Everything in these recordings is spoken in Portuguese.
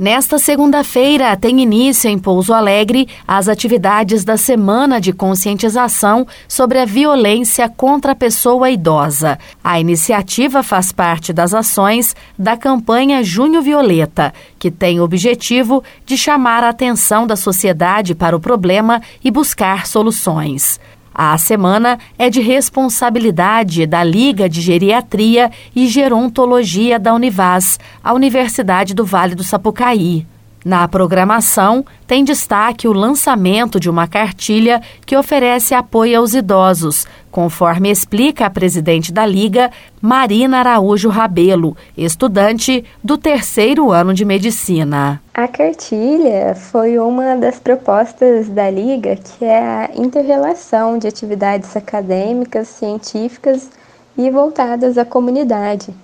Nesta segunda-feira, tem início em Pouso Alegre as atividades da Semana de Conscientização sobre a Violência contra a Pessoa Idosa. A iniciativa faz parte das ações da campanha Junho Violeta, que tem o objetivo de chamar a atenção da sociedade para o problema e buscar soluções. A semana é de responsabilidade da Liga de Geriatria e Gerontologia da Univaz, a Universidade do Vale do Sapucaí. Na programação, tem destaque o lançamento de uma cartilha que oferece apoio aos idosos, conforme explica a presidente da Liga, Marina Araújo Rabelo, estudante do terceiro ano de medicina. A cartilha foi uma das propostas da Liga, que é a interrelação de atividades acadêmicas, científicas e voltadas à comunidade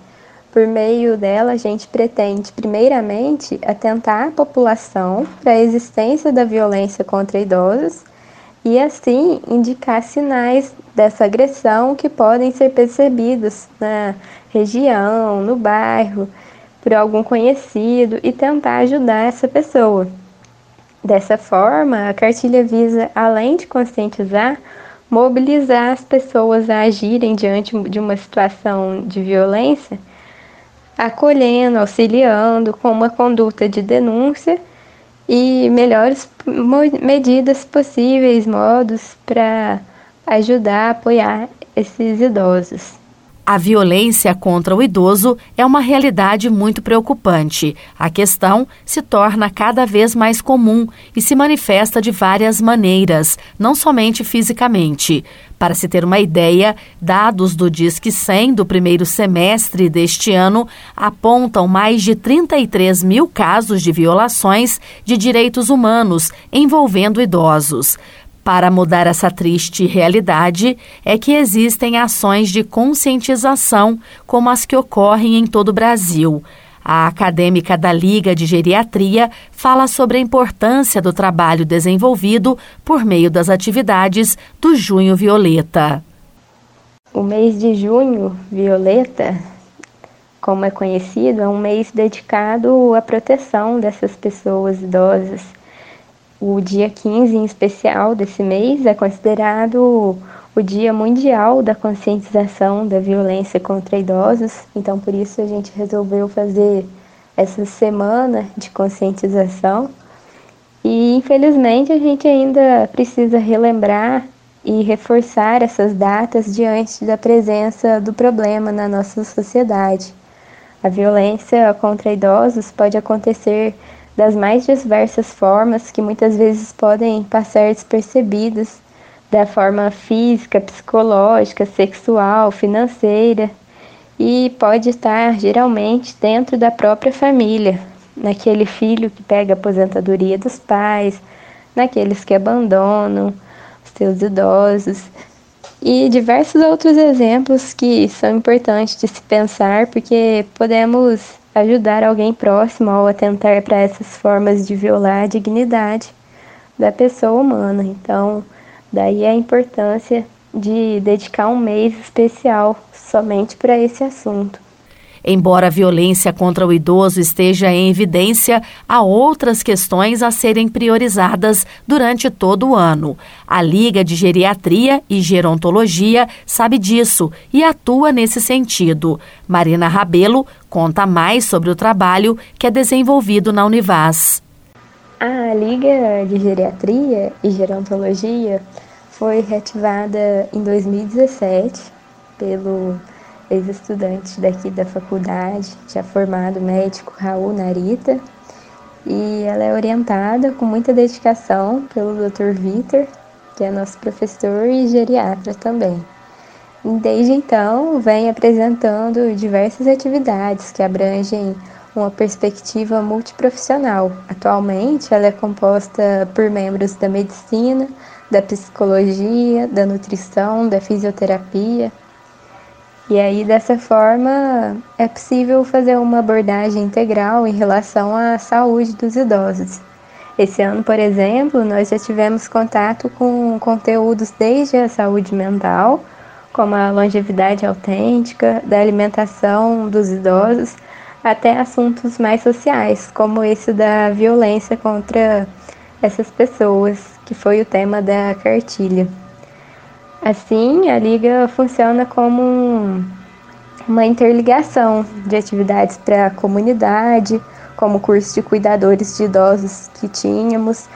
por meio dela, a gente pretende, primeiramente, atentar a população para a existência da violência contra idosos e, assim, indicar sinais dessa agressão que podem ser percebidos na região, no bairro, por algum conhecido e tentar ajudar essa pessoa. Dessa forma, a cartilha visa, além de conscientizar, mobilizar as pessoas a agirem diante de uma situação de violência acolhendo, auxiliando com uma conduta de denúncia e melhores medidas possíveis, modos para ajudar, apoiar esses idosos. A violência contra o idoso é uma realidade muito preocupante. A questão se torna cada vez mais comum e se manifesta de várias maneiras, não somente fisicamente. Para se ter uma ideia, dados do Disque 100 do primeiro semestre deste ano apontam mais de 33 mil casos de violações de direitos humanos envolvendo idosos. Para mudar essa triste realidade, é que existem ações de conscientização, como as que ocorrem em todo o Brasil. A acadêmica da Liga de Geriatria fala sobre a importância do trabalho desenvolvido por meio das atividades do Junho Violeta. O mês de Junho Violeta, como é conhecido, é um mês dedicado à proteção dessas pessoas idosas o dia 15 em especial desse mês é considerado o Dia Mundial da Conscientização da Violência contra Idosos, então por isso a gente resolveu fazer essa semana de conscientização. E infelizmente a gente ainda precisa relembrar e reforçar essas datas diante da presença do problema na nossa sociedade. A violência contra idosos pode acontecer das mais diversas formas que muitas vezes podem passar despercebidas, da forma física, psicológica, sexual, financeira, e pode estar geralmente dentro da própria família, naquele filho que pega a aposentadoria dos pais, naqueles que abandonam os seus idosos. E diversos outros exemplos que são importantes de se pensar porque podemos ajudar alguém próximo ao atentar para essas formas de violar a dignidade da pessoa humana. Então, daí a importância de dedicar um mês especial somente para esse assunto. Embora a violência contra o idoso esteja em evidência, há outras questões a serem priorizadas durante todo o ano. A Liga de Geriatria e Gerontologia sabe disso e atua nesse sentido. Marina Rabelo conta mais sobre o trabalho que é desenvolvido na Univaz. A Liga de Geriatria e Gerontologia foi reativada em 2017 pelo ex-estudante daqui da faculdade, já formado médico Raul Narita, e ela é orientada com muita dedicação pelo Dr. Vitor, que é nosso professor e geriatra também. Desde então, vem apresentando diversas atividades que abrangem uma perspectiva multiprofissional. Atualmente, ela é composta por membros da medicina, da psicologia, da nutrição, da fisioterapia, e aí, dessa forma, é possível fazer uma abordagem integral em relação à saúde dos idosos. Esse ano, por exemplo, nós já tivemos contato com conteúdos desde a saúde mental, como a longevidade autêntica, da alimentação dos idosos, até assuntos mais sociais, como esse da violência contra essas pessoas, que foi o tema da cartilha. Assim, a Liga funciona como um, uma interligação de atividades para a comunidade, como o curso de cuidadores de idosos que tínhamos,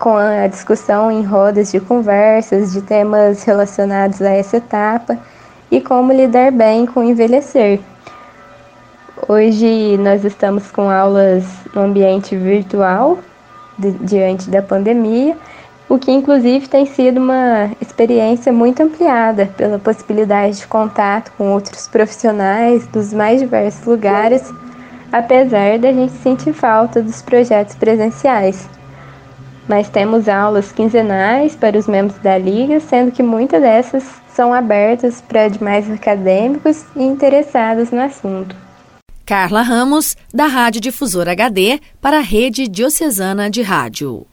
com a discussão em rodas de conversas de temas relacionados a essa etapa e como lidar bem com envelhecer. Hoje nós estamos com aulas no ambiente virtual diante da pandemia, o que inclusive tem sido uma experiência muito ampliada pela possibilidade de contato com outros profissionais dos mais diversos lugares, apesar da gente sentir falta dos projetos presenciais mas temos aulas quinzenais para os membros da Liga, sendo que muitas dessas são abertas para demais acadêmicos e interessados no assunto. Carla Ramos, da Rádio Difusora HD, para a Rede Diocesana de Rádio.